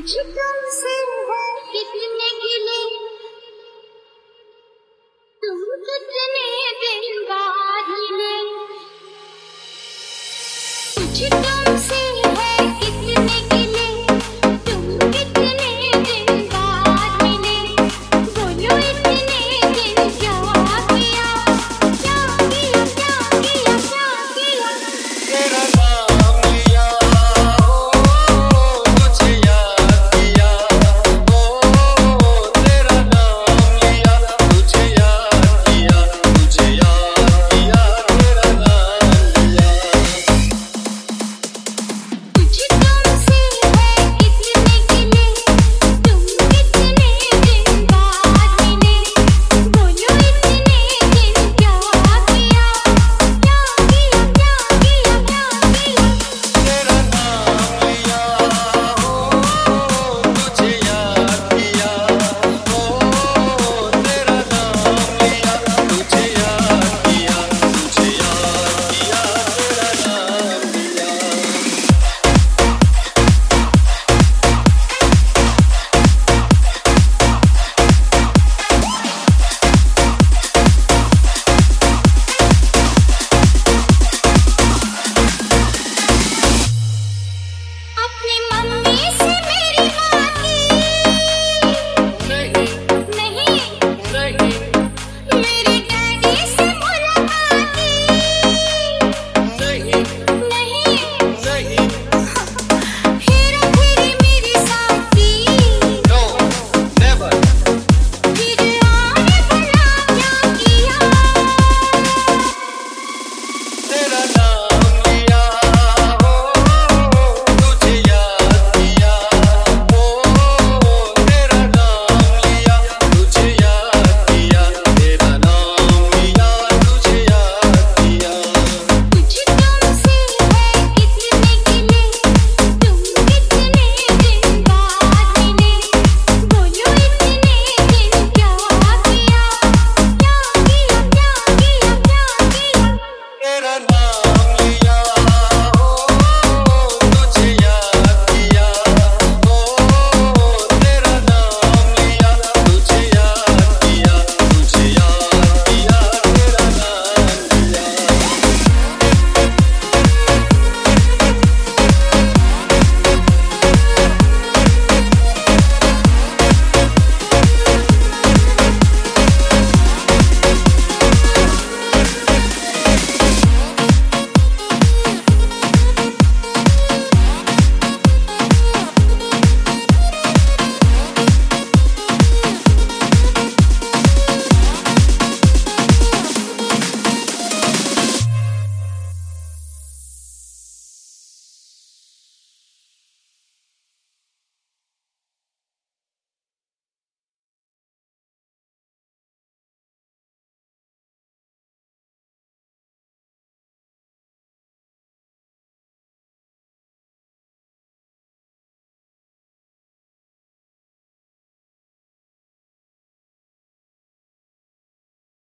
मुझे तुमसे है कितने गिले तुम कितने दिन बाद मिले मुझे